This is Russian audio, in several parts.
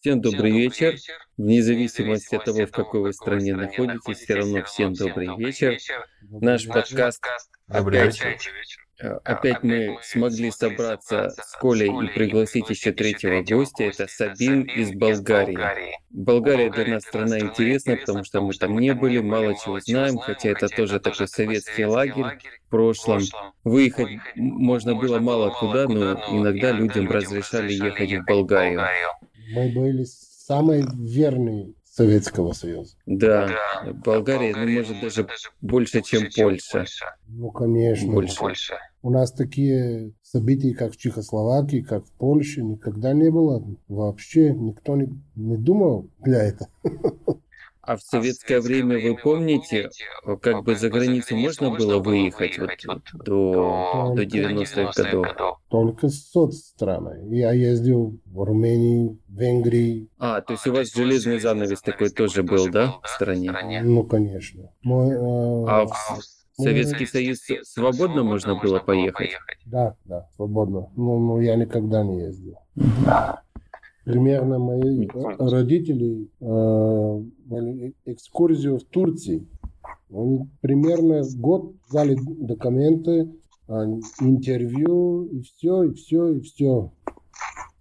Всем добрый вечер. Вне зависимости от того, в какой вы стране находитесь, все равно всем добрый вечер. Наш подкаст опять, э, опять мы смогли собраться с Колей и пригласить еще третьего гостя. Это Сабин из Болгарии. Болгария для нас страна интересная, потому что мы там не были, мало чего знаем, хотя это тоже такой советский лагерь в прошлом. Выехать можно было мало куда, но иногда людям разрешали ехать в Болгарию мы были самые верные Советского Союза. Да, да Болгария, ну, может, даже больше, чем Польша. Ну, конечно. Больше. У нас такие события, как в Чехословакии, как в Польше, никогда не было. Вообще никто не, не думал для этого. А в советское время, вы помните, как бы за границу можно было выехать вот до, до 90-х годов? Только с соцстраны. Я ездил в Румынии, Венгрии. А, то есть у вас железный занавес такой тоже был, да, в стране? Ну, конечно. Мой, э, а в Советский Союз свободно можно было поехать? Да, да, свободно. Но, но я никогда не ездил. Примерно мои родители э, экскурсию в Турции. Они примерно год взяли документы, а, интервью, и все, и все, и все.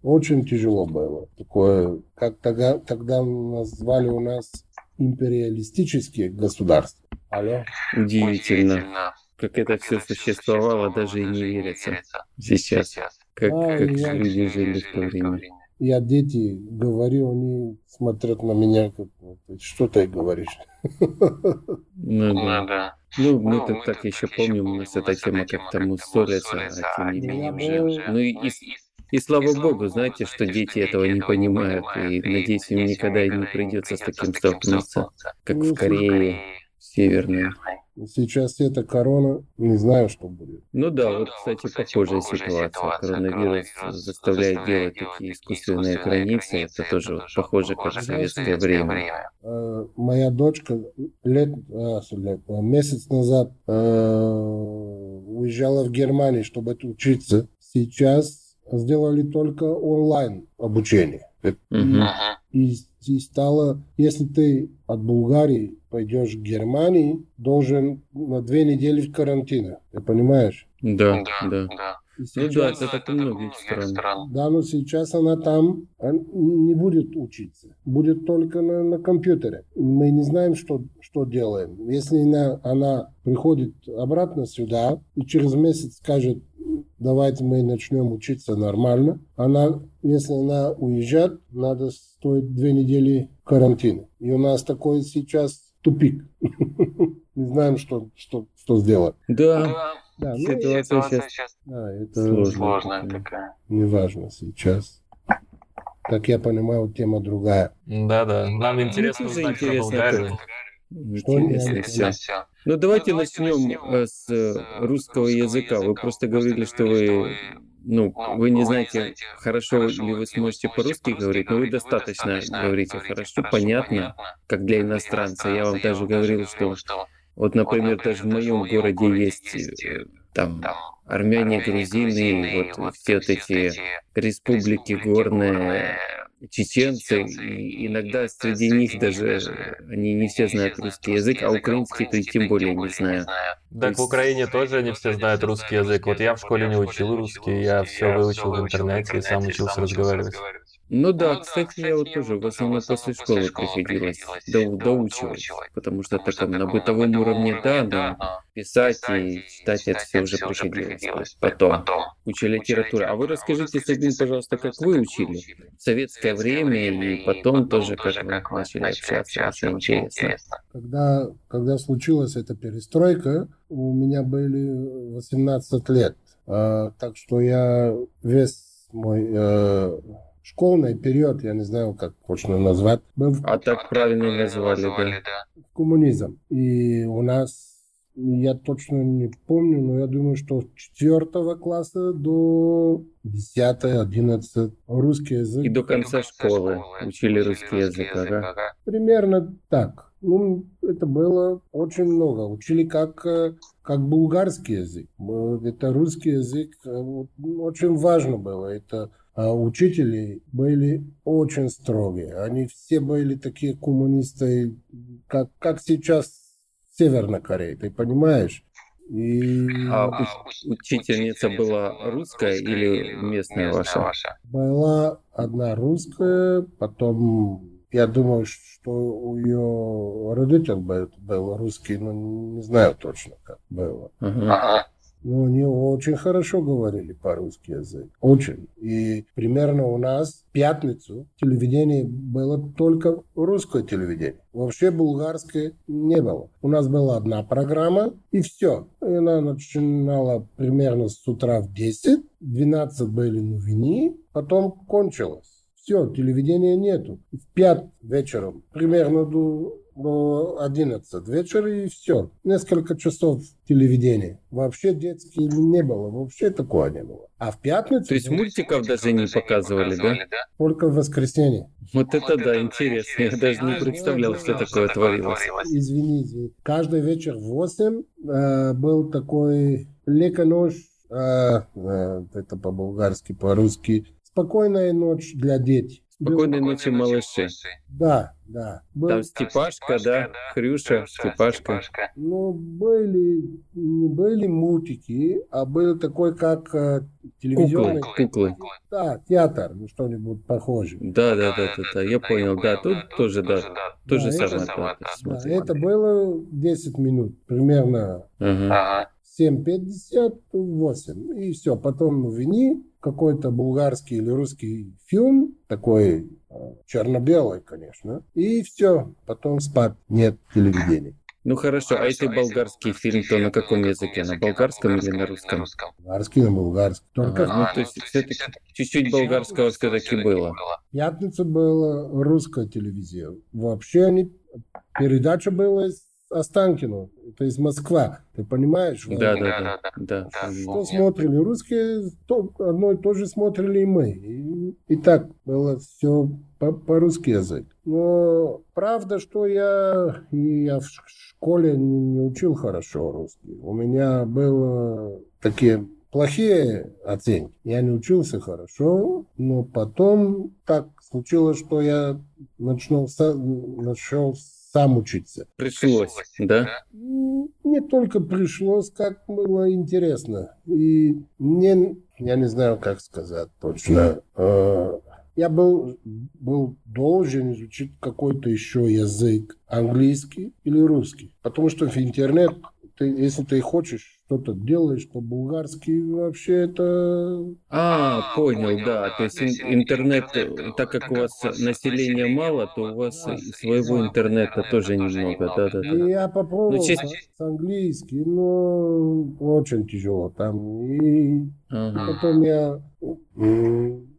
Очень тяжело было. Такое, как тогда, тогда назвали у нас империалистические государства. Алло. Удивительно. Как это все существовало, даже и не верится сейчас. Как, а, как люди жили в то время я дети говорю, они смотрят на меня, как что ты говоришь. Ну да. Ну, мы тут так еще помним, у нас эта тема как-то мусорится, а тем не менее уже. Ну и, и, и слава богу, знаете, что дети этого не понимают, и надеюсь, им никогда и не придется с таким столкнуться, как в Корее Северной. Сейчас это корона, не знаю, что будет. Ну да, вот, кстати, похожая ситуация. Коронавирус заставляет делать такие искусственные границы. Это тоже вот похоже, как в советское время. Э, моя дочка лет, а, лет а, месяц назад э, уезжала в Германию, чтобы учиться. Сейчас сделали только онлайн обучение. Угу. И, и стало, если ты от Болгарии пойдешь в Германию, должен на две недели в карантине. Ты понимаешь? Да, да. да. Сейчас, ну да, это так у многих стран. Да, но сейчас она там не будет учиться. Будет только на, на компьютере. Мы не знаем, что, что делаем. Если она, она приходит обратно сюда и через месяц скажет, давайте мы начнем учиться нормально. Она, если она уезжает, надо стоит две недели карантина. И у нас такой сейчас тупик. Не знаем, что, что, что сделать. Да. Да, ну, ситуация, ситуация сейчас, сейчас да, это сложная, сложная такая. Неважно сейчас. Как я понимаю, тема другая. Да-да, нам интересно ну, узнать про Болгарию. Что интересно все. Ну давайте ну, начнем э, с русского языка. Вы просто говорили, что вы ну, вы не знаете, хорошо ли вы сможете по-русски говорить, но вы достаточно говорите хорошо, понятно, как для иностранца. Я вам даже говорил, что вот, например, даже в моем городе есть э, там армяне, грузины, вот все вот эти республики горные, чеченцы, и иногда среди них даже они не все знают русский язык, а украинский-то тем более не знаю. Так в Украине тоже не все знают русский язык. Вот я в школе не учил русский, я все выучил в интернете и сам учился разговаривать. Ну да, кстати, я вот тоже в основном после школы приходилось до, доучивать, потому что таком на бытовом уровне, да, но писать и читать это все уже приходилось потом. Учили литературу. А вы расскажите, Сабин, пожалуйста, как вы учили? В советское время и потом тоже, как вы начали общаться, очень интересно. Когда, когда случилась эта перестройка, у меня были 18 лет, а, так что я весь мой э, школьный период, я не знаю, как точно назвать. Был а так правильно назвали, да. Коммунизм. И у нас, я точно не помню, но я думаю, что с четвертого класса до 10 11 русский язык. И до конца школы учили русский язык, ага. Примерно так. Ну, это было очень много. Учили как, э, как булгарский язык. Это русский язык. Э, очень важно было. Это а учители были очень строгие. Они все были такие коммунисты, как, как сейчас в Северной Корее, ты понимаешь? И... А учительница была русская или местная ваша? Была одна русская, потом я думаю, что у ее родителей был, был русский, но не знаю точно, как было. Ага. Но они очень хорошо говорили по-русски язык. Очень. И примерно у нас в пятницу телевидение было только русское телевидение. Вообще булгарское не было. У нас была одна программа, и все. И она начинала примерно с утра в 10, 12 были новини, потом кончилось. Все, телевидения нету. В 5 вечером, примерно до, до 11 вечера, и все. Несколько часов телевидения. Вообще детские не было, вообще такого не было. А в пятницу... То есть мультиков даже не показывали, да? Только в воскресенье. Вот это да, интересно. Я даже не представлял, что такое творилось. Извини, извини. Каждый вечер в 8 э, был такой леконож, э, э, это по-болгарски, по-русски, Спокойная ночь для детей. Спокойной ночи, малыши. Да, да. Был... Там Степашка, да, Хрюша, Степашка. Ну, были, не были мультики, а был такой, как э, телевизионный... Куклы, куклы. Да, театр, ну что-нибудь похожее. Да, да, да, да, да, я понял, да, тут тоже, да, то же самое. Да, это было 10 минут, примерно. Ага. 7.58. И все, потом вини какой-то булгарский или русский фильм, такой черно-белый, конечно. И все, потом спать, нет телевидения. Ну хорошо, а если болгарский фильм, то на каком языке? На болгарском или на русском? Болгарский, на болгарском. Только ага, ну то есть все-таки чуть-чуть болгарского все-таки было. Пятница была русская телевизия. Вообще они передача была Останкино, это из Москва, ты понимаешь? Да, да, да. да, да. Что смотрели русские, то, одно и то же смотрели и мы. И, и так было все по-русски язык. Но правда, что я, я в школе не, не учил хорошо русский. У меня было такие плохие оценки. Я не учился хорошо, но потом так случилось, что я начал, начал сам учиться. Пришлось, да? Не только пришлось, как было интересно. И мне, я не знаю, как сказать точно, э, я был, был должен изучить какой-то еще язык, английский или русский. Потому что в интернет, ты, если ты хочешь что-то делаешь по-булгарски, вообще это... А, понял, да. То есть интернет, так как у вас населения мало, то у вас своего интернета тоже немного, да, да, да. Я попробовал ну, честь... с английский, но очень тяжело там. И ага. потом я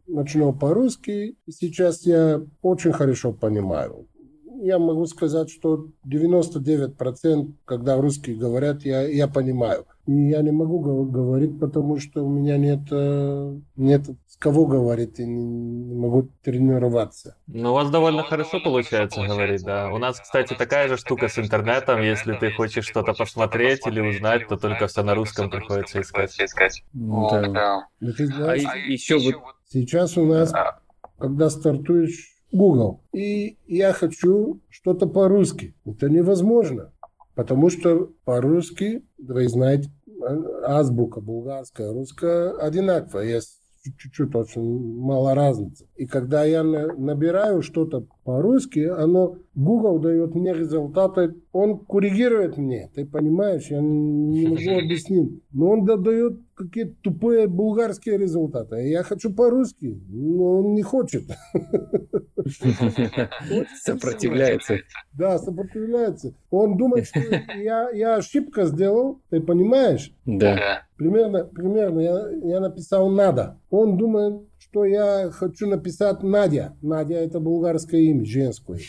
начинал по-русски, и сейчас я очень хорошо понимаю я могу сказать, что 99%, когда русские говорят, я, я понимаю. И я не могу говорить, потому что у меня нет, э, нет с кого говорить, и не могу тренироваться. Ну, у вас довольно хорошо получается говорить, да. У нас, кстати, такая же штука с интернетом. Если ты хочешь что-то посмотреть или узнать, то только все на русском приходится искать. Да. Ну, а еще вот... Сейчас у нас, когда стартуешь Google. И я хочу что-то по-русски. Это невозможно. Потому что по-русски, вы знаете, азбука булгарская, русская одинаковая. Есть чуть-чуть очень мало разницы. И когда я набираю что-то по-русски, оно, Google дает мне результаты, он корректирует мне, ты понимаешь, я не могу объяснить. Но он дает какие-то тупые булгарские результаты. Я хочу по-русски, но он не хочет. Сопротивляется. Да, сопротивляется. Он думает, что я, я ошибка сделал, ты понимаешь? Да. Примерно, примерно я, я написал «надо». Он думает, что я хочу написать Надя. Надя это булгарское имя, женское.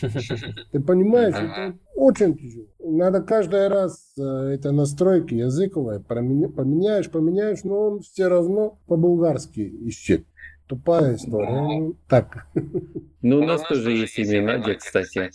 Ты понимаешь, это очень тяжело. Надо каждый раз э, это настройки языковые поменяешь, поменяешь, но он все равно по-булгарски ищет. Тупая история. Ну, так. Ну, у нас тоже есть имя Надя, кстати.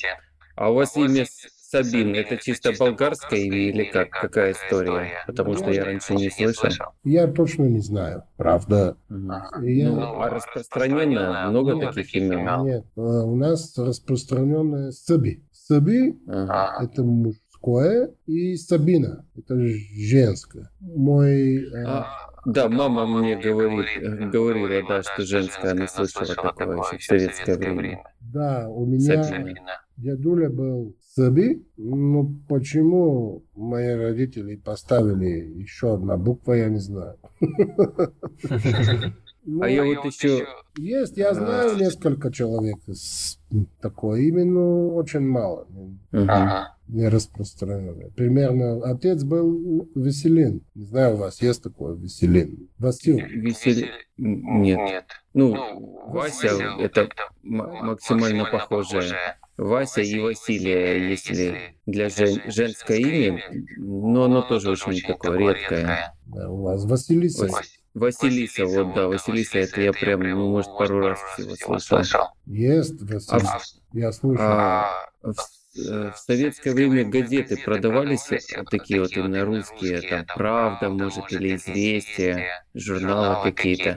А у вас имя Сабин, это чисто болгарское имя или как? Какая история? Потому что я раньше не слышал. Я точно не знаю, правда. Я... Ну, а распространенно много нет, таких имен? Нет, э, у нас распространенное Саби. Саби ага. это мужское, и Сабина это женское. Мой... Э, а, да, мама мне говорит, говорила, да, что женская, она слышала такое еще в советское время. Да, у меня Сабина. дедуля был Саби, но почему мои родители поставили еще одна буква, я не знаю. Ну, а я вот еще... Есть, я знаю несколько человек с такое имя, но очень мало. Ага. Не распространенное. Примерно отец был Веселин. Не знаю, у вас есть такое Веселин? Васил. Веселин. Нет. Нет. Ну, ну Вася это максимально похожее. Вася и Василия, если для жен, женское имя, но оно тоже очень такое редкое. Да, у вас Василиса. Василиса, вот да, Василиса, это я прям, ну, может, пару раз всего слышал. Есть, Василиса, а, я слышал. А, в, э, в советское время газеты продавались такие вот именно русские, там «Правда», может, или «Известия», журналы какие-то.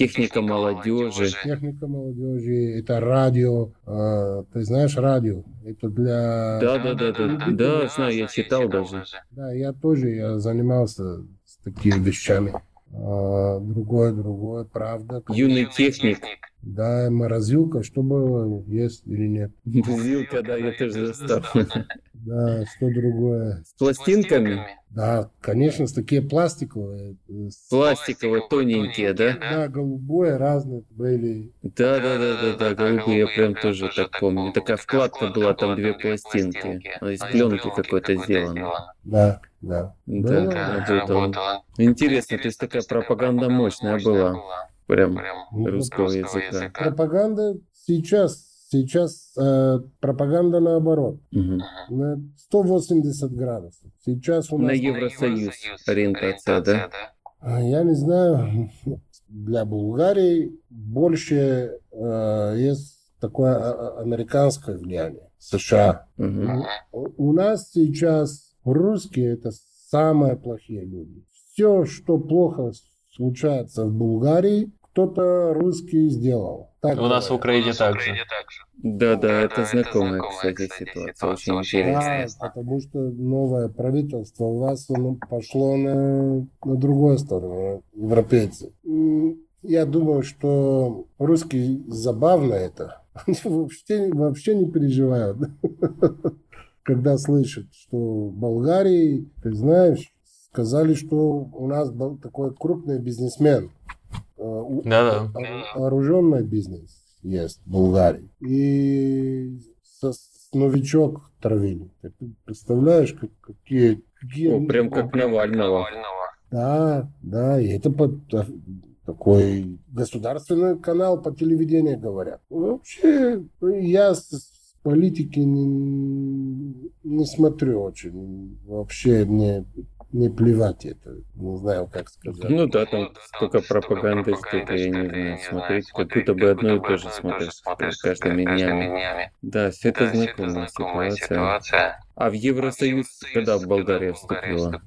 Техника молодежи. Техника молодежи, это радио. Э, ты знаешь радио? Это для... Да, да, да, да, да, знаю, я читал даже. Да, я тоже, я занимался с такими вещами. А, другое, другое, правда. Юный техник. Да, морозилка, что было, есть или нет? Морозилка, да, я тоже застал. Да, что другое? С пластинками? Да, конечно, с такие пластиковые. Э, пластиковые, тоненькие, да? Да, голубые разные были. Да, да, да, да, да, голубые я прям тоже так помню. Такая вкладка была, там две пластинки. Из пленки какой-то сделано. Да, да. Да, да, Интересно, то есть такая пропаганда мощная была. Прям ну, русского языка. Пропаганда сейчас Сейчас э, пропаганда наоборот. Угу. На 180 градусов. Сейчас у нас... На Евросоюз ориентация, да? А, я не знаю. Для Булгарии больше э, есть такое а, а, американское влияние. США. Угу. У нас сейчас русские это самые плохие люди. Все, что плохо случается в Булгарии, кто-то русский сделал. Так У нас в Украине также. Да, да, это знакомая, кстати, ситуация, очень интересная. Да, потому что новое правительство у вас оно пошло на, на другую сторону, европейцы. Я думаю, что русские забавно это. Они вообще, вообще не переживают. Когда слышат, что в Болгарии, ты знаешь, сказали, что у нас был такой крупный бизнесмен, да, да. Вооруженный бизнес есть в Болгарии. И со, новичок травили. Ты представляешь, как, какие... какие О, прям как Навального. Да, да, и это под, такой государственный канал по телевидению говорят. Вообще, я с политики не, не смотрю очень. Вообще мне не плевать это. Не знаю, как сказать. Ну да, там столько пропаганды, что это, я не знаю, смотреть, как будто бы одно и то же смотришь каждыми днями. Да, все это знакомая ситуация. А в Евросоюз когда в Болгария вступила?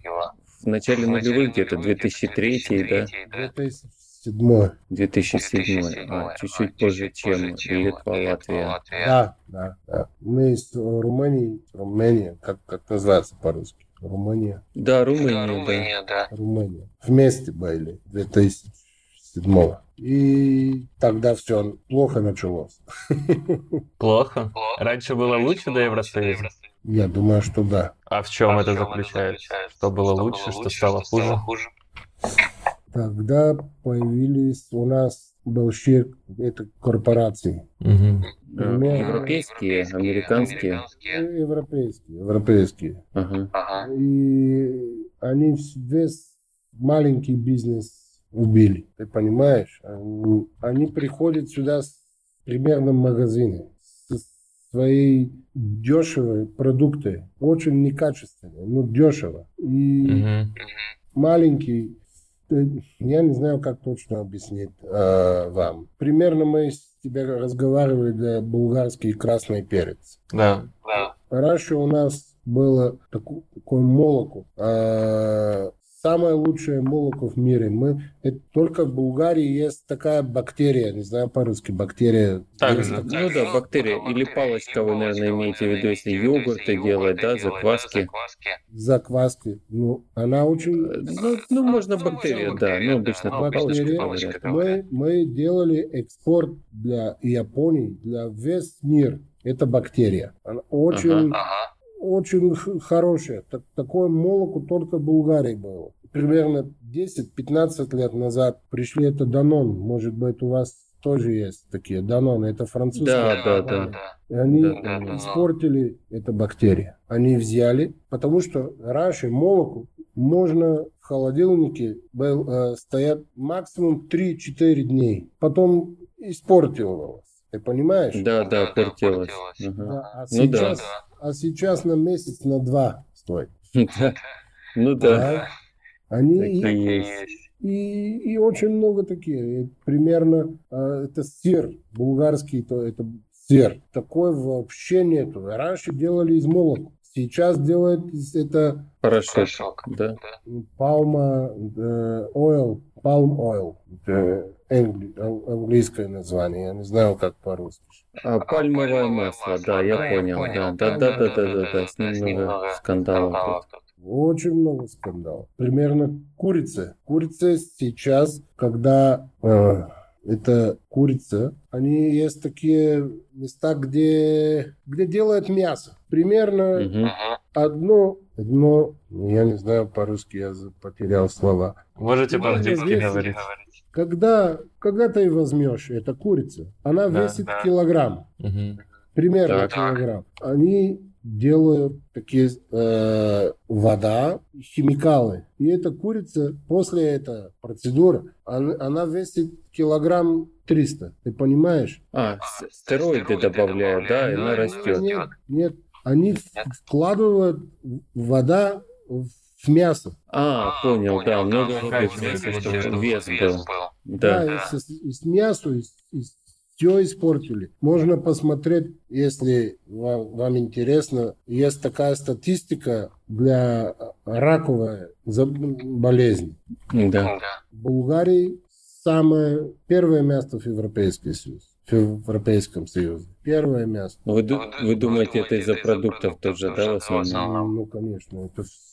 В начале нулевых где-то, 2003, да? 2007. 2007. А, чуть-чуть позже, чем Литва, Латвия. Да, да, да. Мы из Румынии, Румыния, как, как называется по-русски? Румыния. Да, Румыния, да. Румыния, да. Румыния. Вместе были в 2007 И тогда все плохо началось. Плохо? Раньше было лучше до Евросоюза? Я думаю, что да. А в чем а это заключается? Что было лучше, что стало хуже? Тогда появились у нас большие это корпорации. Угу. Европейские, американские. Европейские, европейские. Ага. И они весь маленький бизнес убили. Ты понимаешь? Они, они приходят сюда с примерно магазины с своей дешевые продукты, очень некачественные, но дешево. И угу. маленький я не знаю, как точно объяснить э, вам. Примерно мы с тебя разговаривали для булгарский красный перец. Да. да. раньше у нас было такое молоко. А, самое лучшее молоко в мире. Мы это, только в Булгарии есть такая бактерия, не знаю по-русски, бактерия. Так же. Ну да, бактерия или палочка, вы, наверное, имеете в виду, если йогурты делать, да, закваски. закваски. Ну, она очень Ну, ну, можно бактерия, да, ну, обычно Бактерия. говорят. Мы, мы делали экспорт для Японии, для весь мир. Это бактерия. Она очень, очень х- хорошая. Так- такое молоко только в Булгарии было. Примерно 10-15 лет назад пришли это Данон. Может быть, у вас тоже есть такие Данон. Это французские. Да, да, да. И они Да, да, да. испортили эту бактерию. Они взяли, потому что раньше молоко можно в холодильнике был, э, стоять максимум 3-4 дней. Потом испортилось. Ты понимаешь? Да, да, портилось. Ага. Да, а, Ну да. А сейчас на месяц, на два стоит. Ну да. Они есть. и, и очень много такие. И примерно э, это сыр булгарский, то это сыр. Такой вообще нету. Раньше делали из молока. Сейчас делают из это Порошок, да. палма э, oil, palm ан- английское название. Я не знаю, как по-русски. А пальмовое масло, да, я понял, да, да, да, да, да, да, да, с ним много скандалов тут. Очень много скандалов. Примерно курица. Курица сейчас, когда э, это курица, они есть такие места, где, где делают мясо. Примерно Мгм. одно, одно, я не знаю по-русски, я потерял слова. Можете по-английски говорить. Когда, когда ты возьмешь эту курицу, она Да, весит килограмм. Мгм. примерно Так. килограмм. Они делают такие э, вода, химикалы. И эта курица после этой процедуры, она, она весит килограмм 300. Ты понимаешь? А, с- стероиды добавляют, да, и она растет. Нет, нет. Они вкладывают вода в мясо. А, понял, да, много воды в Вес чтобы вес был. Да, Да, и с, и с мясо, и, и все испортили. Можно посмотреть, если вам, вам интересно. Есть такая статистика для раковой болезни. да. В Булгарии самое первое место в Европейском Союзе. В Европейском Союзе. Первое место. Вы, ду- вы думаете, это из-за продуктов тоже, да, в основном? Ну, конечно, это все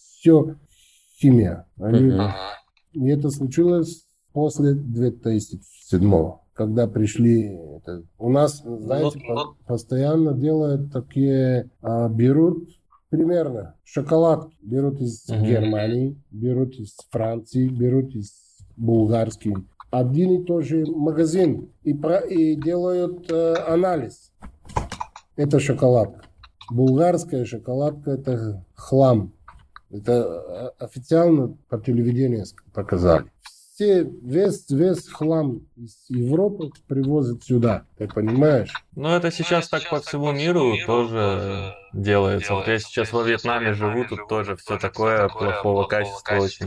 химия. Они. И это случилось после 2007 когда пришли. это- у нас, знаете, Ну, по- постоянно делают такие, а, берут примерно шоколадки, берут из Мгм. Германии, берут из Франции, берут из булгарский. Один и тот же магазин и, про- и делают э, анализ. Это шоколадка. Булгарская шоколадка это хлам. Это э, официально по телевидению показали. Все, весь, весь хлам из Европы привозят сюда. Ты понимаешь? Ну, это сейчас так по всему миру тоже делается. Вот я сейчас во Вьетнаме живу, тут тоже все такое плохого качества очень.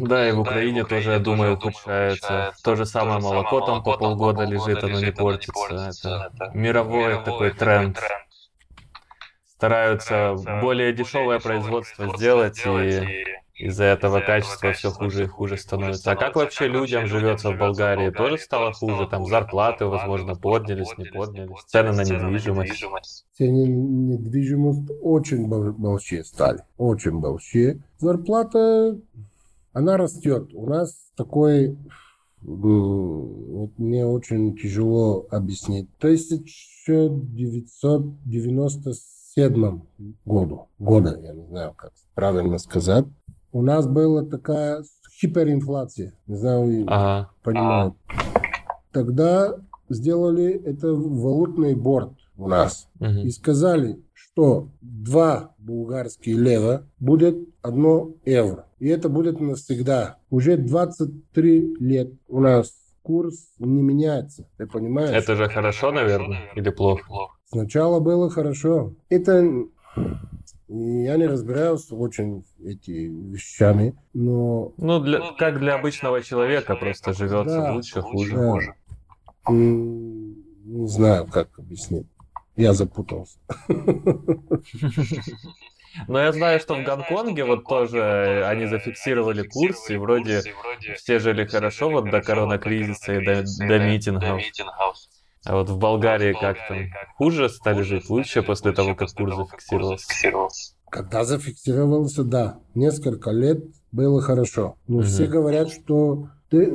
Да, и в Украине тоже, я думаю, ухудшается. То же самое молоко там по полгода лежит, оно не портится. Это мировой такой тренд. Стараются более дешевое производство сделать, и из-за этого качество все хуже и хуже становится. А как вообще людям живется в Болгарии? Тоже стало хуже? Там зарплаты, возможно, поднялись, не поднялись. Цены на недвижимость. Цены на недвижимость очень бо- большие стали. Очень большие. Зарплата, она растет. У нас такой, вот мне очень тяжело объяснить. В 1997 году, года, я не знаю, как правильно сказать, у нас была такая гиперинфляция. Не знаю, Ага. понимаете. Тогда сделали это валютный борт у нас Мгм. и сказали, что два булгарские лева будет одно евро. И это будет навсегда. Уже 23 лет у нас курс не меняется. Ты понимаешь? Это же хорошо, наверное, или плохо? Сначала было хорошо. Это я не разбираюсь очень эти вещами, но Ну, для, как для обычного человека, просто живется Да. лучше, хуже. да, не знаю, как объяснить. я запутался. Но я знаю, что в Гонконге вот тоже они зафиксировали курс, и вроде все жили хорошо вот до коронакризиса и до, до митингов. А вот в Болгарии как там? Хуже стали жить? Лучше после того, как курс зафиксировался? Когда зафиксировался, да. Несколько лет было хорошо. Но угу. все говорят, что ты...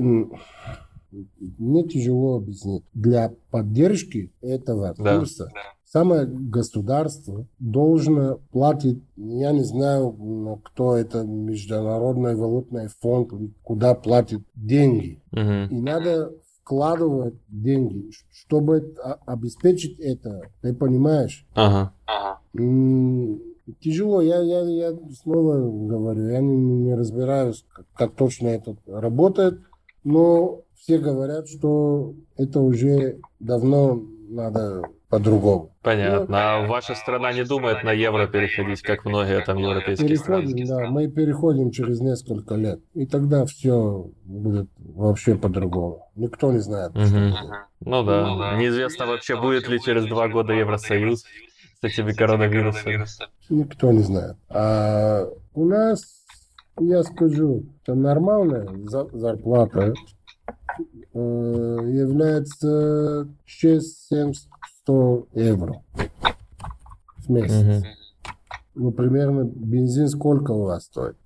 Мне тяжело объяснить. Для поддержки этого да. курса да самое государство должно платить, я не знаю, кто это, Международный валютный фонд, куда платит деньги. Угу. И надо вкладывать деньги, чтобы обеспечить это. Ты понимаешь? Ага. Тяжело, я, я, я снова говорю, я не, не разбираюсь, как, как точно это работает, но все говорят, что это уже давно надо по-другому. Понятно. Ну, а ваша страна не думает на евро переходить, как многие там европейские переходим, страны? Да, мы переходим через несколько лет. И тогда все будет вообще по-другому. Никто не знает, угу. что будет. Ну да. Ну, Неизвестно вообще, будет ли через два года Евросоюз с этими коронавирусами. Никто не знает. А у нас, я скажу, это нормальная зарплата э, является 6-7 100 евро в месяц. Угу. Ну, примерно бензин сколько у вас стоит?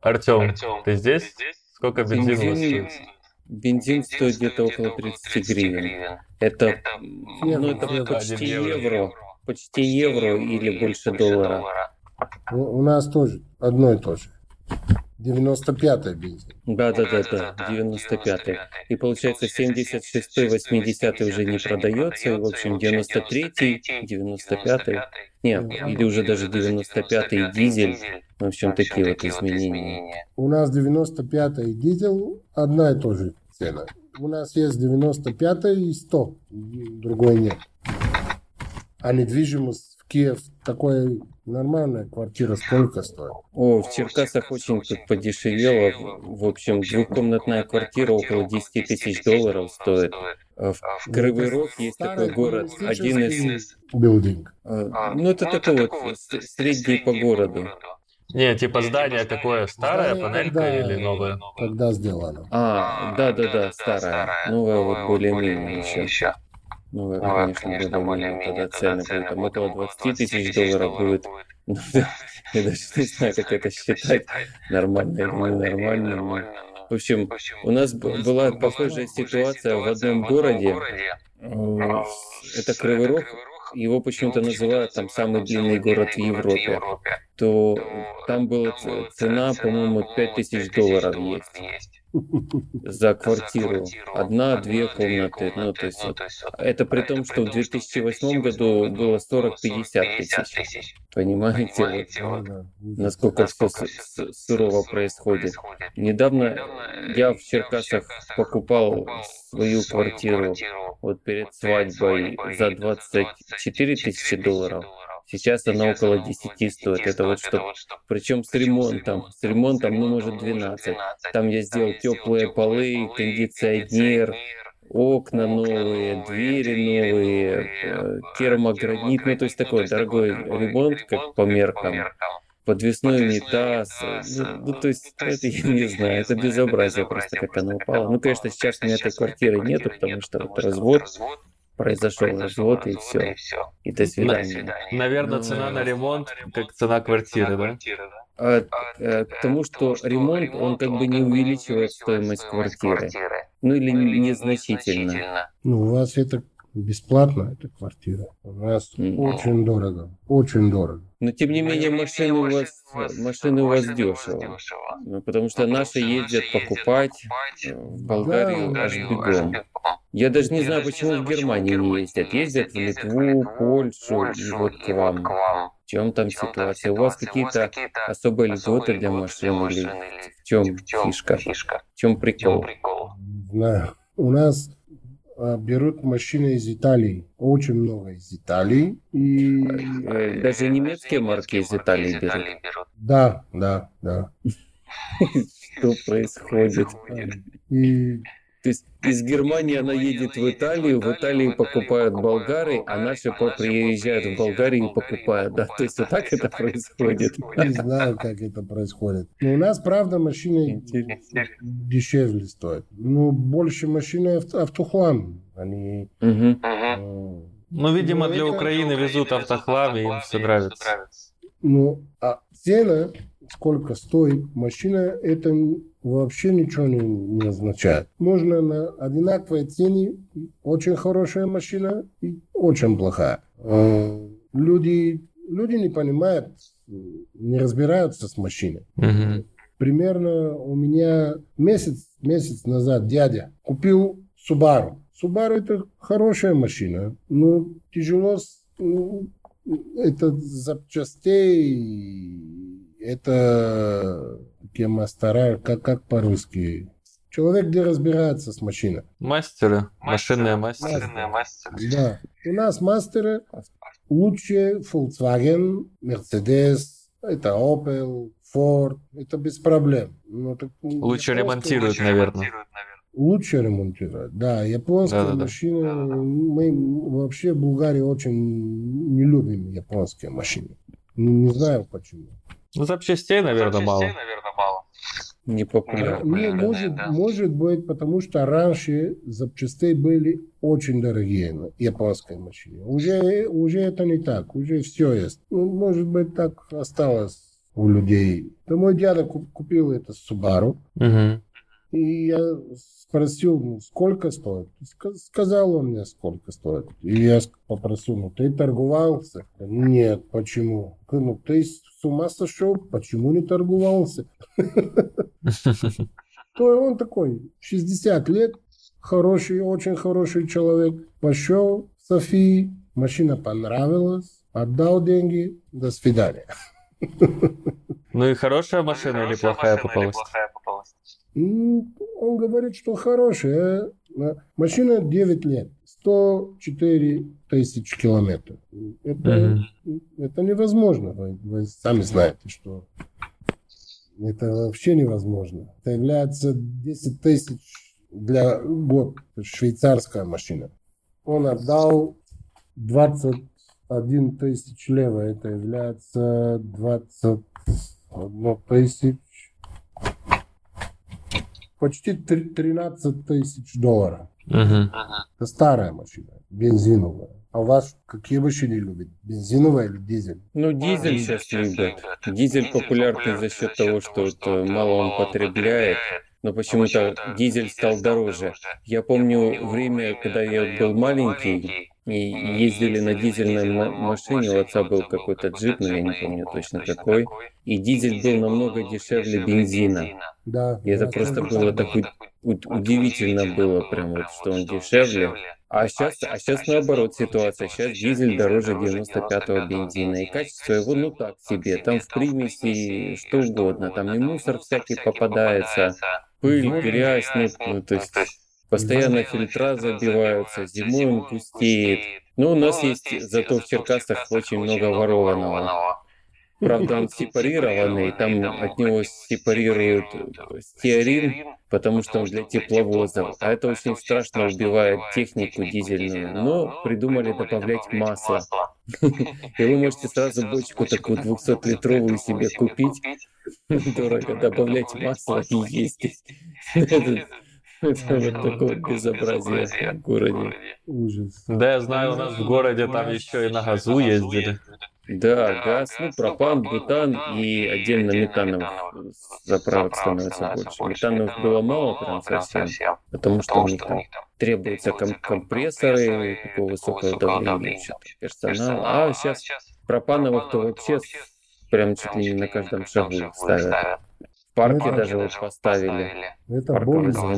Артем, Артем ты здесь? Сколько бензин, бензин у вас стоит? Бензин стоит где-то около 30 гривен. Это, это, ну, это почти евро. Почти евро или больше доллара. У, у нас тоже одно и то же. 95-й бензин. Да, да, да, да, 95-й. И получается 76-й, 80-й уже не продается, и, в общем, 93-й, 95-й, нет, или уже даже 95-й дизель, в общем, такие вот изменения. У нас 95-й дизель одна и та же цена. У нас есть 95-й и 100, другой нет. А недвижимость в Киев такой Нормальная квартира сколько стоит? О, в Черкасах очень тут подешевело. В общем, двухкомнатная квартира около 10 тысяч долларов стоит. А в Кривый Рог есть такой город, один из... Билдинг. А, ну, это такой вот средний по городу. Не, типа здание какое? Старое, панелька когда, или новое? Когда сделано? А, да-да-да, старая. Новая вот более-менее еще. Ну, это, конечно, более-менее тогда цены будет. Там около 20 тысяч долларов будет. Ну, я даже не знаю, как это считать, нормально или ненормально. Но... В общем, у нас была похожая ситуация в одном городе. Это Кривый Рог. Его почему-то называют там самый длинный город в Европе. То там была цена, по-моему, 5000 долларов есть за квартиру. Одна-две комнаты. Ну, то есть, вот, это при том, что в 2008 году было 40-50 тысяч. Понимаете, вот, насколько все сурово происходит. Недавно я в Черкасах покупал свою квартиру вот перед свадьбой за 24 тысячи долларов. Сейчас она около 10 стоит. Это вот что. Причем с ремонтом. С ремонтом, ну, может, 12. Там я сделал теплые полы, кондиционер, окна новые, двери новые, э, термогранит. Ну, то есть такой дорогой ремонт, как по меркам подвесной унитаз. Ну, ну, то есть, это я не знаю, это безобразие просто, как она упала. Ну, конечно, сейчас у меня этой квартиры нету, потому что вот развод, произошел развод и все. И до свидания. Наверное, цена на ремонт как цена квартиры, да? А, а, к тому, что ремонт, он как бы не увеличивает стоимость квартиры. Ну или незначительно. Ну, у вас это бесплатно, эта квартира. У нас mm. очень дорого, очень дорого. Но тем не менее машины у вас, машины у вас дешево. Ну, потому что наши ездят покупать в Болгарию да, аж бегом. Я даже не знаю, почему в Германии не ездят. Ездят в Литву, Польшу и вот к вам. В чем там ситуация? У вас какие-то особые льготы для машин или в чем фишка? В чем прикол? Знаю. У нас берут машины из Италии. Очень много из Италии. И... Э, даже немецкие марки из Италии берут? Да, да, да. Что происходит? И То есть из Германии она едет в Италию, в Италии покупают болгары, а наши приезжают в Болгарию и покупают. Да? То есть вот так это происходит. Не знаю, как это происходит. Но у нас, правда, машины дешевле стоят. Но больше машины автохлам. Они... Угу. Ну, видимо, для Украины везут автохлам, и им все нравится. Ну, а цена, сколько стоит машина, это вообще ничего не, не означает. Можно на одинаковой цене очень хорошая машина и очень плохая. А, люди, люди не понимают, не разбираются с машиной. Угу. Примерно у меня месяц, месяц назад дядя купил Subaru. Subaru это хорошая машина, но тяжело, ну, это запчастей, это такие мастера, как, как по-русски? Человек, где разбирается с машиной. Мастеры, машинные мастеры. мастеры. Да. У нас мастеры лучше Volkswagen, Mercedes, это Opel, Ford, это без проблем. Но, так, лучше ремонтируют, наверное. Лучше ремонтируют, да. Японские да, машины, да, да. мы вообще в Булгарии очень не любим японские машины. Не знаю почему. Ну, запчастей, наверное, мало. Не популярно. Не, может, да. может быть, потому что раньше запчастей были очень дорогие на японской машине. Уже, уже это не так, уже все есть. Ну, может быть, так осталось у людей. То мой дядя купил это Subaru. Угу. И я спросил, ну, сколько стоит. Сказал он мне, сколько стоит. И я попросил, ну, ты торговался? Нет, почему? Ну, ты с ума сошел? Почему не торговался? То он такой, 60 лет, хороший, очень хороший человек. Пошел в Софии, машина понравилась, отдал деньги, до свидания. Ну и хорошая машина или плохая попалась? Он говорит, что хорошая. Машина 9 лет, 104 тысячи километров. Это, mm это невозможно. Вы, вы сами знаете, что это вообще невозможно. Это является 10 тысяч для год. Швейцарская машина. Он отдал 21 тысяч лева. Это является 21 тысяч почти 13 тысяч долларов. Это старая машина, бензиновая. А у вас какие машины любят? Бензиновая или дизель? Ну, дизель сейчас любят. Дизель популярный за счет того, что это мало он потребляет. Но почему-то дизель стал дороже. Я помню время, когда я был маленький, и ездили на дизельной машине, у отца был какой-то джип, но я не помню точно какой, и дизель был намного дешевле бензина. Да. И это просто было так удивительно было, прям вот, что он дешевле. А сейчас, а сейчас наоборот ситуация. Сейчас дизель дороже 95-го бензина. И качество его, ну так себе. Там в примеси что угодно. Там и мусор всякий попадается, пыль, грязь, ну, ну то есть Постоянно фильтра забиваются, зимой он пустеет. Но у нас есть зато в Черкасах очень много ворованного. Правда, он сепарированный, там от него сепарируют стеарин, потому что он для тепловозов. А это очень страшно убивает технику дизельную. Но придумали добавлять масло. И вы можете сразу бочку такую 200-литровую себе купить. Дорого добавлять масло и есть. Это вот такое безобразие в городе. Ужас. Да, я знаю, у нас в городе там еще и на газу ездили. Да, газ, ну, пропан, бутан и отдельно метановых заправок становится больше. Метановых было мало прям совсем, потому что у них там требуются ком- компрессоры такого высокого давления, персонал. А сейчас пропановых-то вообще прям чуть ли не на каждом шагу ставят парке даже вот поставили. Это бомба.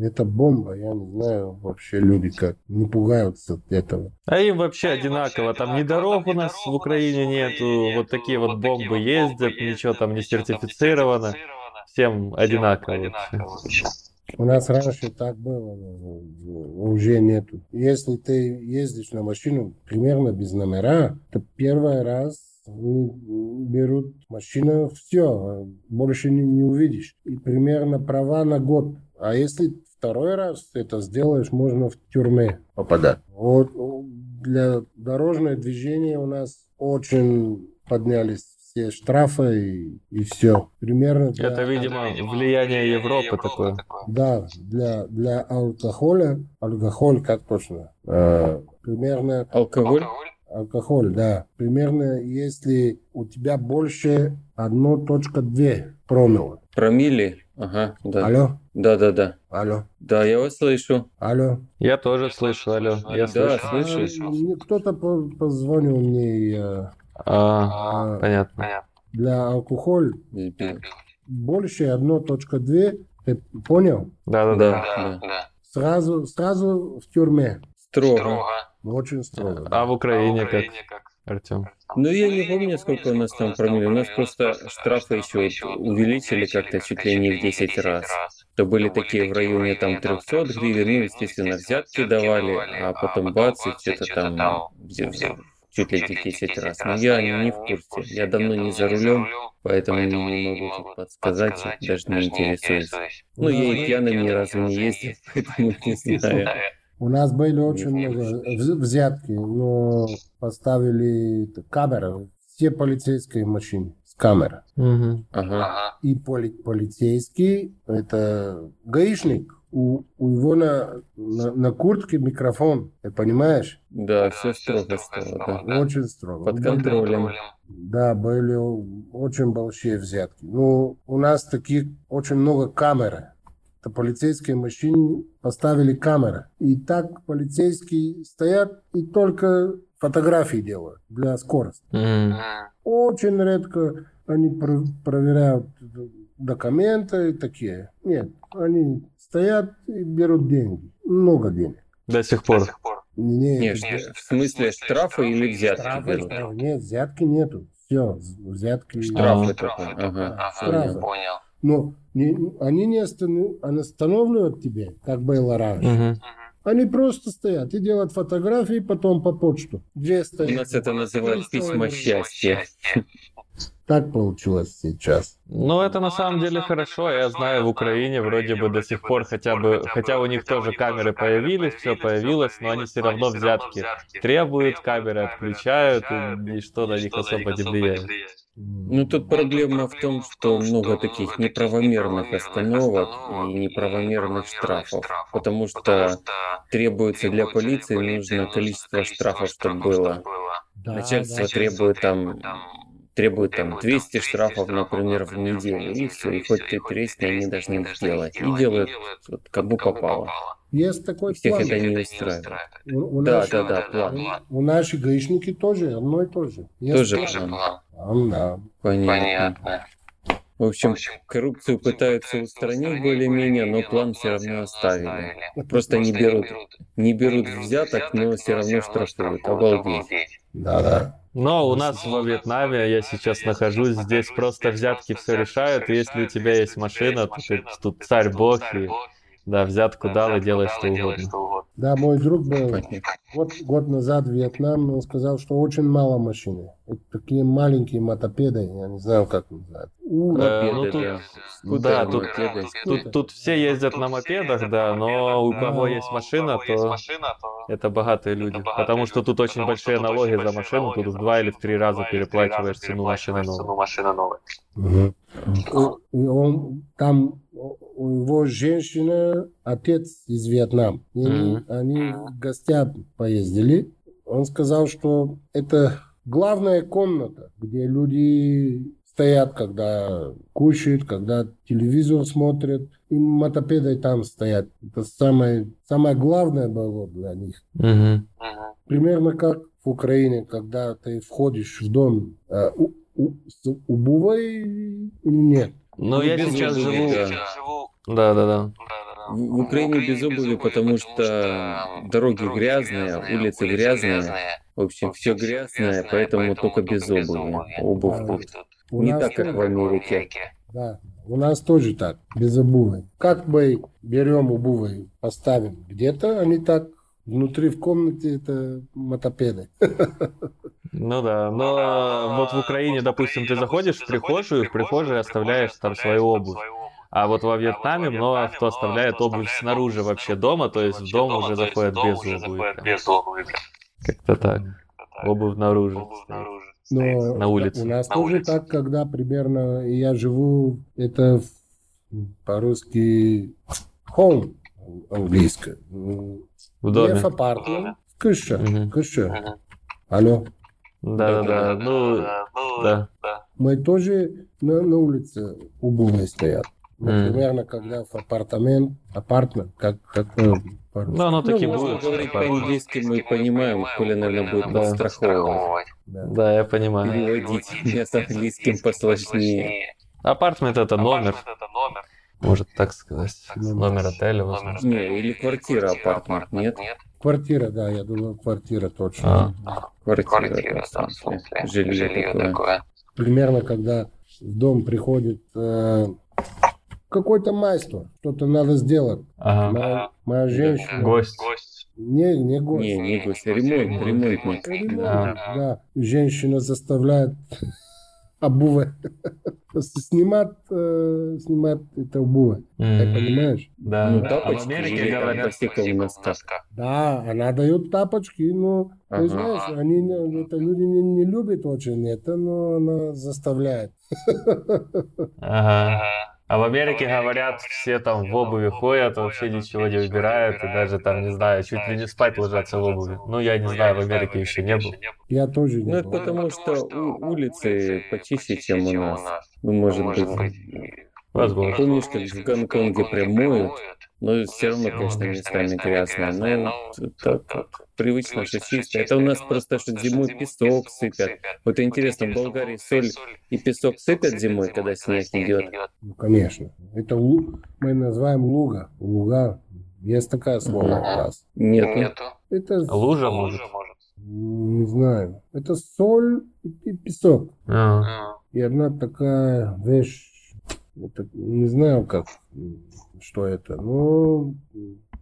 Это бомба, я не знаю вообще люди как не пугаются от этого. А им вообще одинаково, там ни дорог у нас в Украине нету, вот такие вот бомбы ездят, ничего там не сертифицировано, всем одинаково вообще. У нас раньше так было, уже нету. Если ты ездишь на машину примерно без номера, то первый раз берут машину, все, больше не, не увидишь. И примерно права на год. А если второй раз это сделаешь, можно в тюрьме попадать. Вот для дорожного движения у нас очень поднялись все штрафы и, и все. Примерно для... Это, видимо, влияние Европы такое. Да, для, для алкоголя, алкоголь как точно, э, примерно... Алкоголь? Алкоголь, да. Примерно, если у тебя больше 1.2 промила. Промили? Ага, да. Алло? Да, да, да. Алло. Да, я вас слышу. Алло. Я тоже слышу, алло. Я да, слышу. слышу. А, кто-то позвонил мне. А, а, понятно. Для алкоголя больше 1.2, ты понял? Да, да, да. Сразу, сразу в тюрьме. Строго. Очень строго. А в Украине как, Артем? Ну, я не помню, сколько у нас там промили. У нас просто штрафы еще увеличили как-то чуть ли не в 10 раз. То были такие в районе там 300 гривен, ну, естественно, взятки давали, а потом бац, и что-то там чуть ли не 10 раз. Но я не в курсе. Я давно не за рулем, поэтому не могу тут подсказать, даже не интересуюсь. Ну, я и пьяным ни разу не ездил, поэтому не знаю. У нас были очень много взятки, но поставили камеры, все полицейские машины с камерой. Угу. Ага. И поли полицейский, это гаишник, у, у его на, на, на куртке микрофон, ты понимаешь? Да, все строго стало, да. Очень строго. Под контролем. Да, были очень большие взятки. Ну, у нас таких очень много камер это полицейские машины поставили камеры. И так полицейские стоят и только фотографии делают для скорости. Mm. Очень редко они про- проверяют документы такие. Нет, они стоят и берут деньги. Много денег. До сих пор. Нет, Нет в смысле штрафы или взятки штрафы, берут? Нет, взятки нету. Все, взятки. Штрафы только. Ага, штрафы. Понял. Но не, они не останавливают тебе, как было раньше. Угу. Они просто стоят и делают фотографии потом по почту. Где стоят? У нас это называют письма счастья. Так получилось сейчас. Ну, это на самом деле хорошо. Я знаю, в Украине вроде бы до сих пор хотя бы, хотя у них тоже камеры появились, все появилось, но они все равно взятки требуют, камеры отключают, и, и что на них особо не влияет. Ну, тут проблема в том, что много таких неправомерных остановок и неправомерных штрафов, потому что требуется для полиции нужно количество штрафов, чтобы было. Начальство требует там требует там 200 штрафов, например, в неделю, и все, и хоть ты тресни, они должны сделать. И делают вот, кому попало. Есть такой Всех план. это не устраивает. У, у да, наших, да, да, план. У, у наших гаишники тоже одно и то же. Есть тоже план. план. Да. Понятно. В общем, коррупцию пытаются устранить более-менее, но план все равно оставили. Просто не берут, не берут взяток, но все равно штрафуют. Обалдеть. Да, да. Но у нас во Вьетнаме, я сейчас нахожусь, здесь просто взятки все решают, если у тебя есть машина, то ты тут царь бог, и да, взятку дал и делай что угодно. Да, мой друг был год, год назад в Вьетнам, он сказал, что очень мало машин. Это такие маленькие мотопеды, я не знаю, как называют. Э, ну, тут, да, тут, тут, тут все ездят на мопедах, да, но у кого есть машина, то это богатые люди. Потому что тут очень большие налоги за машину, тут в два или в три раза переплачиваешь цену машины новой. И он там у его женщина, отец из Вьетнама. И mm-hmm. они в гостях поездили. Он сказал, что это главная комната, где люди стоят, когда кушают, когда телевизор смотрят. И мотопеды там стоят. Это самое, самое главное было для них. Mm-hmm. Примерно как в Украине, когда ты входишь в дом, э, у, у, с обувой или нет? Ну, ну я сейчас живу, да. Да, да, в Украине без обуви, потому что дороги грязные, улицы грязные, в общем, все грязное, поэтому только без обуви. Обувь тут не так, как в Америке. Да, у нас тоже так, без обуви. Как мы берем обувь, поставим? Где-то, они так внутри в комнате это мотопеды. Ну да, но вот в Украине, допустим, ты заходишь в прихожую, в прихожей оставляешь там свою обувь. А вот во Вьетнаме много кто оставляет обувь снаружи вообще дома, то есть в дом уже заходят без обуви. Как-то так. Обувь наружу. Но на улице. У нас на тоже улице. так, когда примерно я живу, это по-русски home английское. В доме. Не в апартмент, кыша, угу. кыша. Алло. Да, да, да. Ну, да. Мы тоже на, на улице обувные стоят. Ну, mm. примерно, когда в апартамент, апартмент, как, как ну, оно таки ну, будет. говорить по-английски мы понимаем, Коля, наверное, будет да. подстраховывать. Да. да, я понимаю. Переводить с английским посложнее. Апартмент это номер. Может так сказать. Номер отеля, возможно. Не, или квартира, апартмент, нет? Квартира, да, я думаю, квартира точно. А. Квартира, квартира в смысле, жилье, жилье такое. такое. Примерно, когда в дом приходит э, какой-то мастер, что-то надо сделать. Ага. Моя, моя женщина... Гость. Не, не гость. Не, не гость, а ремонт, ремонтник. Ремонт, да. да. Женщина заставляет обувь снимать, э, снимать это обувь. Mm-hmm. Ты понимаешь? Да. Ну, тапочки а в Америке говорят по носках. Да, она дает тапочки, но ага. ты знаешь, они, это люди не, не любят очень это, но она заставляет. Ага. А в Америке говорят, все там в обуви ходят, вообще ничего не выбирают, и даже там, не знаю, чуть ли не спать ложатся в обуви. Ну, я не знаю, в Америке еще не был. Я тоже не Ну, это потому что улицы почище, чем у нас. Ну, может быть. Возможно. Помнишь, как в Гонконге прям моют? Но все равно, конечно, местами грязно. Но так вот, привычно, что чисто. Это у нас просто, что зимой песок сыпят. Вот интересно, в Болгарии соль и песок сыпят зимой, когда снег идет? Ну, конечно. Это мы называем луга. Луга. Есть такая слово у нас. Нет, нет. Это... Лужа, может? Не знаю. Это соль и песок. А. И одна такая вещь, это, не знаю как, что это, но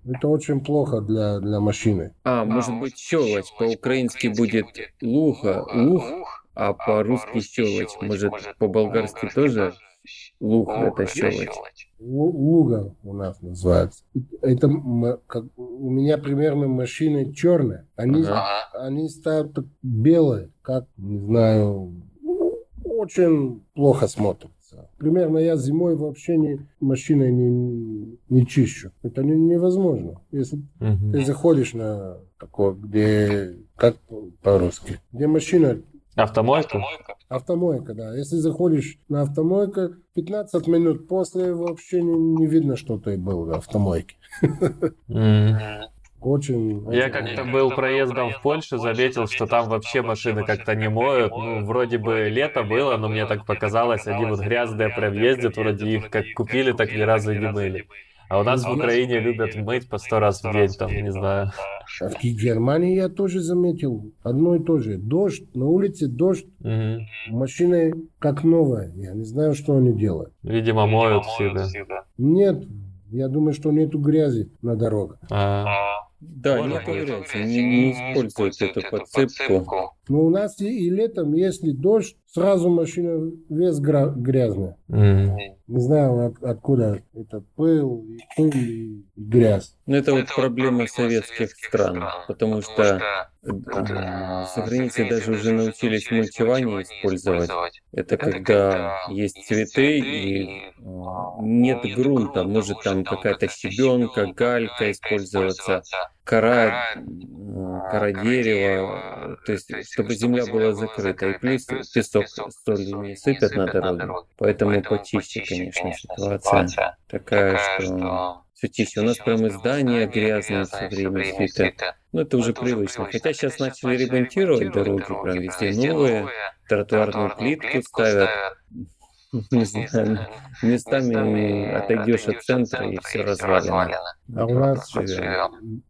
это очень плохо для, для машины. А, может быть, щелочь. По-украински будет луха, лух, а по-русски щелочь. Может, по-болгарски тоже лух это щелочь? Луга у нас называется. Это как, у меня примерно машины черные. Они, ага. они стают белые, как, не знаю, очень плохо смотрят. Примерно я зимой вообще не, машиной не, не чищу. Это не, невозможно. Если uh ты заходишь на такое, где, как по-русски, где машина... Автомойка? Автомойка, да. Если заходишь на автомойку, 15 минут после вообще не, не видно, что ты был в автомойке. Mm. Очень. Я как-то был проездом в Польше, заметил, что там вообще машины как-то не моют. Ну, вроде бы лето было, но мне так показалось, они вот грязные прям ездят, вроде их как купили, так ни разу не мыли. А у нас в Украине любят мыть по сто раз в день, там, не знаю. А в Германии я тоже заметил одно и то же. Дождь, на улице дождь, угу. машины как новая. Я не знаю, что они делают. Видимо, моют всегда. Нет, я думаю, что нету грязи на дорогах. А. Да, не ковыряйте, не, не используйте эту подсыпку. Но у нас и, и летом, если дождь, сразу машина весь гра- грязная. Mm. Не знаю, от, откуда это пыл, и пыль и грязь. Ну, это вот проблема советских стран, потому что за границей даже уже научились мульчевание использовать. Это когда есть цветы и а, нет грунта, может там какая-то щебенка, галька использоваться, кора, кора дерева, то есть чтобы земля была закрыта. И плюс песок с солью не сыпят на дороге, поэтому почище, конечно, ситуация такая, что чище. У нас прямо здания грязные все время все Ну, это уже привычно. Хотя сейчас начали ремонтировать дороги, прям везде новые, тротуарную плитку ставят. Не знаю, местами отойдешь от центра и все развалено. А у нас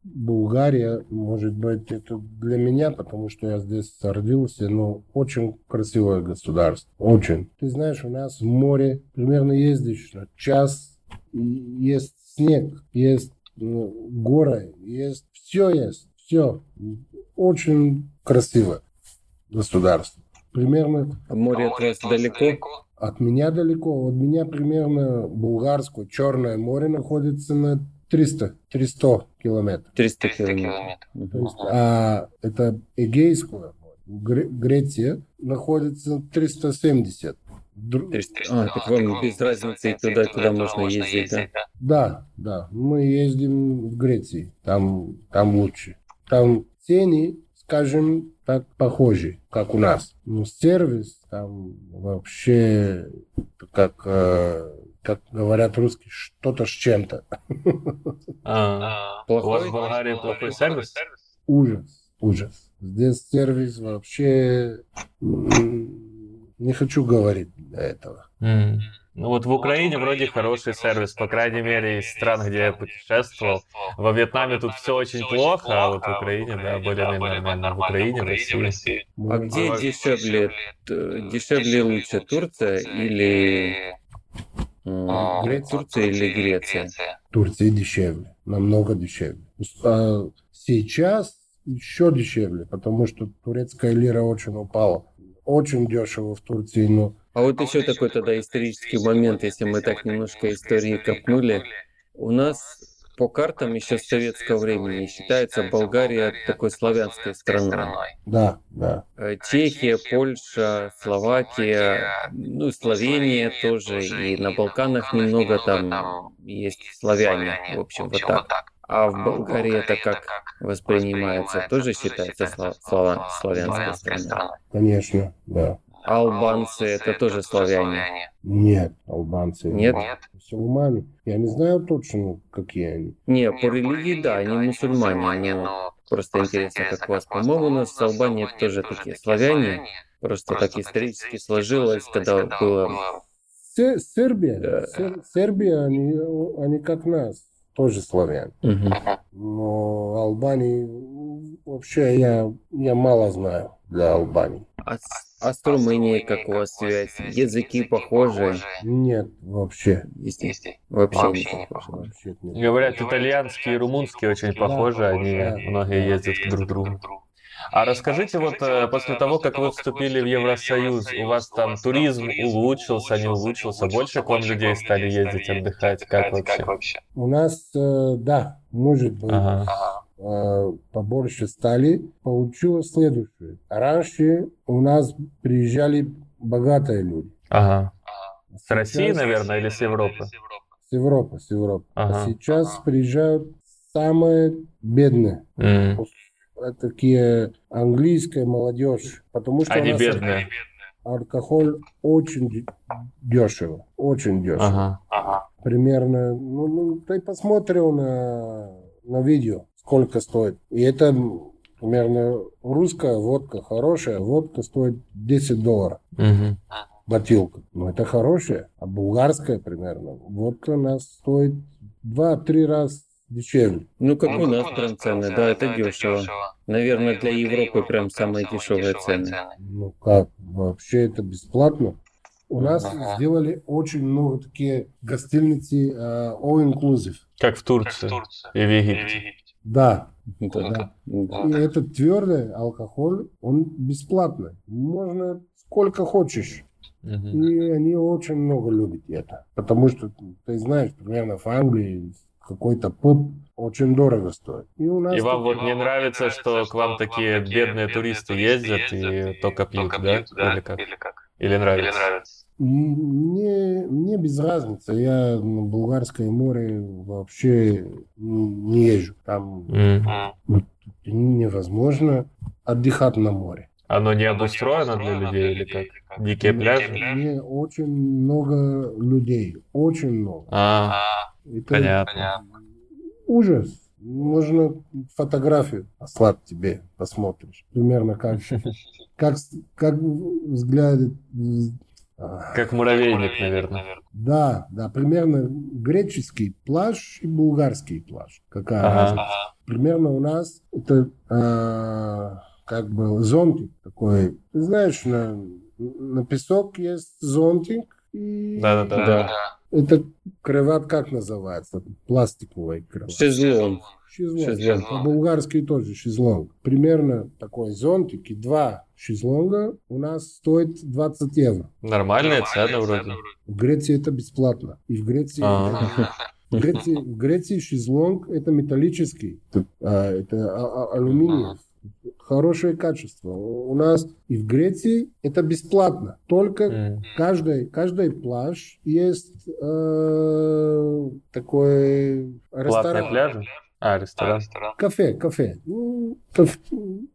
Булгария, может быть, это для меня, потому что я здесь родился, но очень красивое государство. Очень. Ты знаешь, у нас в море примерно ездишь час, есть снег, есть ну, горы, есть все есть, все. Очень красиво государство. Примерно... А море от вас далеко? От меня далеко. От меня примерно Булгарское, Черное море находится на 300, 300 километров. 300 километров. А это Эгейское море. Греция находится 370. 300. А, так вам без разницы и туда, куда можно ездить, да? Да, да. Мы ездим в Греции. Там, там лучше. Там цены, скажем так, похожи, как у нас. Но сервис там вообще, как, э, как говорят русские, что-то с чем-то. А, у вас в Болгарии плохой сервис? Ужас, ужас. Здесь сервис вообще не хочу говорить для этого. Mm. Ну вот в Украине вроде хороший сервис, по крайней мере, из стран, где я путешествовал. Во Вьетнаме тут все очень плохо, а вот в Украине, да, более-менее нормально. В Украине, в России. А где дешевле, дешевле лучше, Турция или... Греция? Турция или Греция? Турция дешевле, намного дешевле. А сейчас еще дешевле, потому что турецкая лира очень упала очень дешево в Турции, но... А вот еще такой тогда исторический момент, если мы так немножко истории копнули. У нас по картам еще с советского времени считается Болгария такой славянской страной. Да, да. Э, Чехия, Польша, Словакия, ну, Словения тоже, и на Балканах немного там есть славяне, в общем, вот так. А в Болгарии это как воспринимается? Тоже считается слава, славянской страной? Конечно, да. Албанцы это тоже славяне? Нет, албанцы нет. Мусульмане. Я не знаю точно, какие они. Не, по религии да, они мусульмане, но просто интересно, как у вас. По-моему, у нас в Албании тоже такие славяне. Просто так исторически сложилось, когда было... Сербия, да. Сербия, они, они как нас тоже славян. Угу. Но Албании вообще я, я мало знаю для Албании. А, а с Румынией как у вас связь? Языки похожи? Нет, вообще. Есть, вообще, вообще не похожи. Говорят, итальянские и румынские очень похожи, они да, многие ездят друг к другу. А расскажите, вот э, после того, как вы вступили в Евросоюз, у вас там туризм улучшился, не улучшился? Больше к вам людей стали ездить отдыхать? Как вообще? У нас, э, да, может быть. Ага э, побольше стали, получилось следующее. Раньше у нас приезжали богатые люди. Ага. С России, наверное, или с Европы? С Европы, с Европы. Ага. А сейчас ага. приезжают самые бедные. Mm такие английская молодежь, потому что они бедные. Алкоголь очень дешево, очень дешево. Ага, ага. Примерно, ну, ну ты посмотрел на, на видео, сколько стоит. И это примерно русская водка, хорошая водка стоит 10 долларов. Угу. Бутылка. Ну, это хорошая. А булгарская примерно. Водка у нас стоит 2-3 раза дешевле. Ну, как ну, у нас прям цены, да, это дешево. Наверное, для Европы прям самые дешевые цены. Ну как, вообще это бесплатно. У нас ага. сделали очень много такие гостиницы uh, all inclusive. Как в Турции, как в Турции. и в Египте. Да, да. да. И этот твердый алкоголь, он бесплатный. Можно сколько хочешь. Угу. И они очень много любят это. Потому что, ты знаешь, примерно в Англии какой-то поп очень дорого стоит. И, у нас и вам вот не нравится, что к вам такие бедные туристы ездят и только пьют, да? Или как? Или нравится? Мне, мне без разницы. Я на Булгарское море вообще не езжу. Там mm. невозможно отдыхать на море. Оно не обустроено для людей или как? Дикие пляжи? Не, очень много людей. Очень много. А, Это понятно. Ужас. Можно фотографию послать тебе, посмотришь. Примерно как, как, как взгляд... Как муравейник, наверное. Да, да, примерно греческий пляж и булгарский пляж. Какая ага. разница? Примерно у нас это а, как бы зонтик такой. Ты знаешь, на, на песок есть зонтик. И... Да, да, да. Это кроват как называется? Пластиковый кроват. Шезлонг. Шезлонг. шезлонг. По-булгарски тоже шезлонг. Примерно такой зонтик и два шезлонга у нас стоит 20 евро. Нормальная цена вроде. В Греции это бесплатно. И в Греции... А. В Греции, в Греции шезлонг это металлический, а, это а, а, алюминиев хорошее качество. У нас и в Греции это бесплатно. Только mm. каждый, каждый плаж есть э, такой ресторан. пляж? А, ресторан. Кафе, кафе. Ну.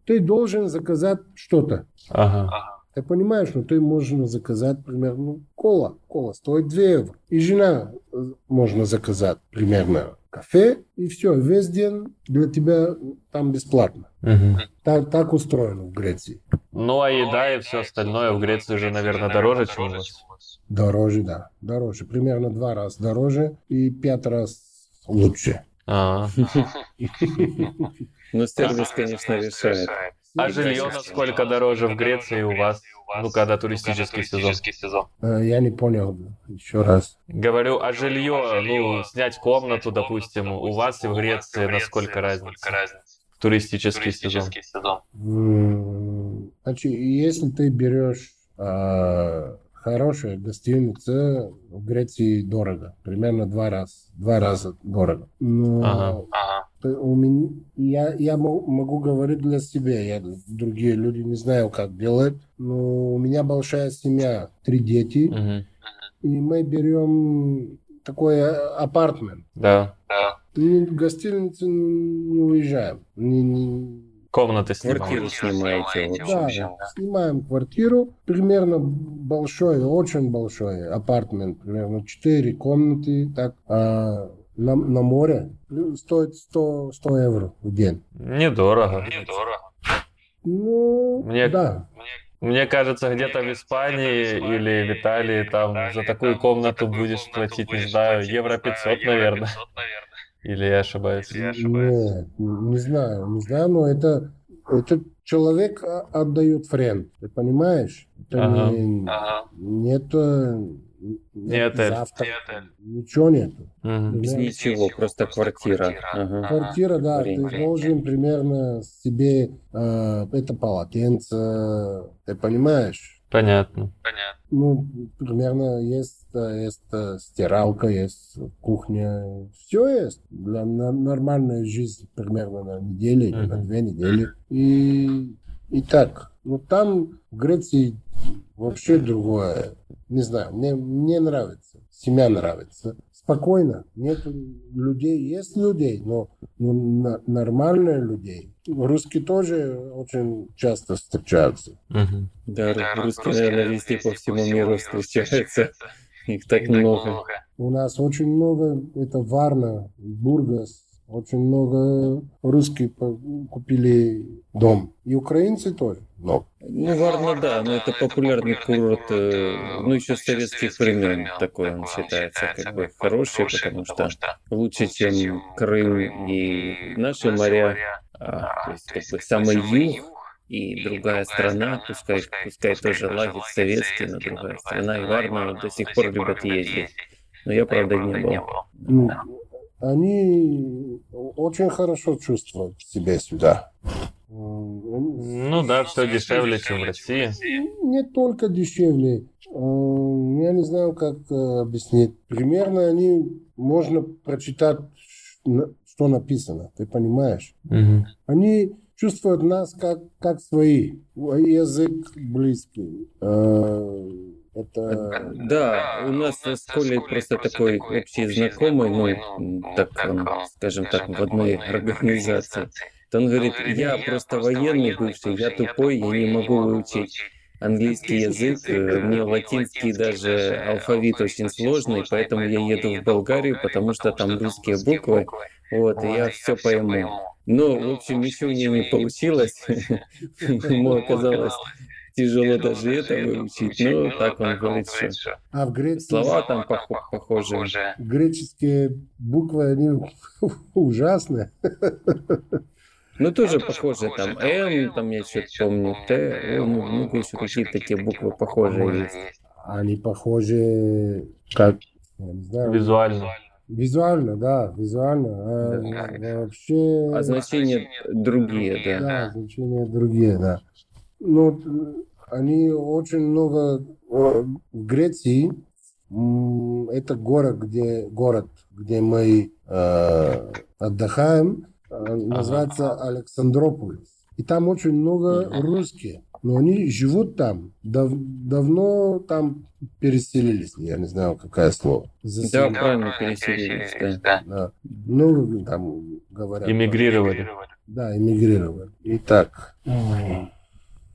Ты должен заказать что-то. Ага. Ты понимаешь, но ты можешь заказать примерно кола. Кола стоит 2 евро. И жена э, можно заказать примерно кафе, и все, весь день для тебя там бесплатно. Угу. Так, так устроено в Греции. Ну, а еда и все остальное в Греции же, наверное, дороже, чем у вас. Дороже, да, дороже. Примерно два раза дороже и пять раз лучше. А. Ну, сервис, конечно, решает. А жилье насколько дороже в Греции у вас? Ну, когда туристический сезон. Э, я не понял. Еще раз. Говорю, а жилье, ну, снять комнату, допустим, у вас и в Греции насколько разница? Туристический сезон. Значит, если ты берешь а, хорошая гостиница в Греции дорого. Примерно два раза. Два раза дорого. Но ага. У меня, я, я могу говорить для себя. Я, другие люди не знаю, как делать. Но у меня большая семья. Три дети. Угу. И мы берем такой апартмент. Да. да. В гостиницу не уезжаем. Не, не, Комнаты снимаете. Квартиру снимаете. Да, да, снимаем квартиру. Примерно большой, очень большой апартмент. Примерно 4 комнаты. Так, а, на, на море стоит 100, 100 евро в день. Недорого. Недорого. Ну, мне, да. Мне кажется, где-то в Испании или в Италии там за такую комнату будешь платить, не знаю, евро 500, наверное. Или я ошибаюсь? Или я ошибаюсь? Нет, не знаю, не знаю, но это, это человек отдает френд, ты понимаешь? Это ага. не, ага. нет, нет, нет завтра, нет. ничего нету. Угу. Без ничего, просто квартира. Ага. Квартира, да, Время. ты должен примерно себе э, это полотенце, ты понимаешь? Понятно. Понятно. Ну, примерно есть, есть стиралка, есть кухня. Все есть для нормальной жизни примерно на неделю или на две недели. И, и так. Но там в Греции вообще другое. Не знаю, мне, мне нравится. Семья нравится спокойно. Нет людей, есть людей, но, но нормальные людей. Русские тоже очень часто встречаются. Угу. Да, русские, наверное, везде по всему миру встречаются. Их так много. У нас очень много, это Варна, Бургас, очень много русских купили дом. И украинцы тоже. Но. Ну, Варна, да, но это популярный курорт, э, ну, еще с советских времен такой он считается как бы хороший, потому что лучше, чем Крым и наши моря, а, то есть как бы самый юг, и другая страна, пускай, пускай тоже лагерь советский, но другая страна, и Варна до сих пор любят ездить. Но я, правда, не был. Они очень хорошо чувствуют себя сюда. Ну да, все дешевле, чем в России. Не только дешевле. Я не знаю, как э, объяснить. Примерно они можно прочитать, что написано. Ты понимаешь? Угу. Они чувствуют нас как, как свои. Язык близкий. Э, это... Да, у нас с Колей просто такой общий знакомый, ну, так, скажем так, в одной организации. То он говорит, я просто военный бывший, я тупой, я не могу выучить английский язык, э, мне латинский даже алфавит очень сложный, поэтому я еду в Болгарию, потому что там русские буквы, вот, и я все пойму. Но, в общем, ничего у него не получилось. Ему оказалось тяжело даже это выучить, но так он говорит, что а в Греции... слова там похожи. Греческие буквы, они ужасные. Ну, тоже похоже, там М, там я что-то помню, Т, ну, еще какие-то такие буквы похожие есть. Они похожи, как, я не знаю. Визуально. Визуально, да, визуально. А, да. Вообще... А значения другие, да. Да, значения другие, да. Ну, они очень много в Греции. Это город, где город, где мы э, отдыхаем, называется ага. Александрополис. И там очень много русских но они живут там, дав, давно там переселились, я не знаю, какое слово. Заселились. Да, правильно, переселились, да. да. Ну, там говорят. Эмигрировали. Да, эмигрировали. Итак,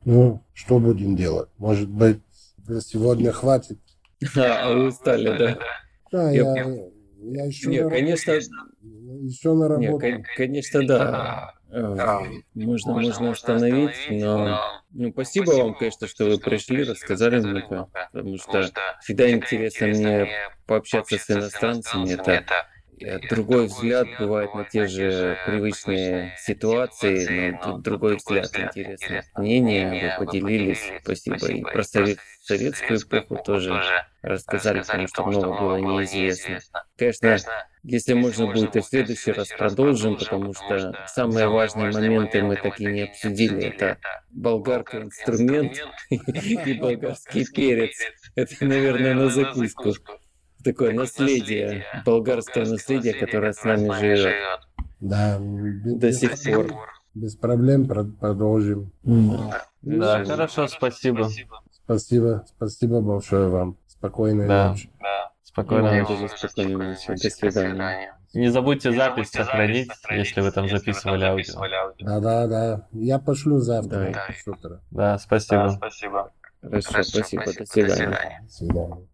ну, что будем делать? Может быть, сегодня хватит? А, вы устали, да? Да, я, я еще Нет, конечно... Еще на работу. Нет, конечно, да. Э, можно, можно остановить, но ну, спасибо вам, конечно, что вы пришли, рассказали много, потому что всегда интересно мне пообщаться с иностранцами. Это другой взгляд бывает на те же привычные ситуации, но другой взгляд, интересное мнение, вы поделились, спасибо. И про советскую эпоху тоже рассказали, потому что много было неизвестно. Конечно, если можно будет, и в следующий раз продолжим, потому что самые важные моменты мы так и не обсудили. Это болгарка инструмент и болгарский перец. Это, наверное, на закуску такое наследие, болгарское наследие, которое с нами живет. Да, до сих пор. Без проблем продолжим. Да, хорошо, спасибо. Спасибо, спасибо большое вам. Спокойной да. ночи. Да. Спокойной ночи. Спокойной ночи. До свидания. Не забудьте запись сохранить, если вы там записывали аудио. Да, да, да. Я пошлю завтра да. с утра. Да, спасибо. Да, спасибо. Хорошо, Хорошо спасибо. До свидания. До свидания.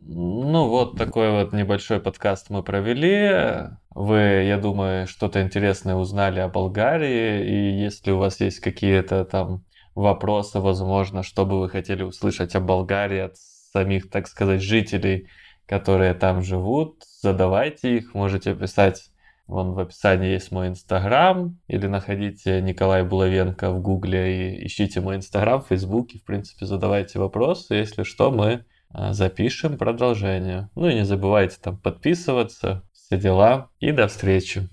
Ну вот такой вот небольшой подкаст мы провели. Вы, я думаю, что-то интересное узнали о Болгарии. И если у вас есть какие-то там вопросы, возможно, что бы вы хотели услышать о Болгарии от самих, так сказать, жителей, которые там живут, задавайте их. Можете писать Вон в описании есть мой инстаграм, или находите Николай Булавенко в гугле и ищите мой инстаграм в фейсбуке. В принципе, задавайте вопросы, если что, мы а, запишем продолжение. Ну и не забывайте там подписываться, все дела. И до встречи.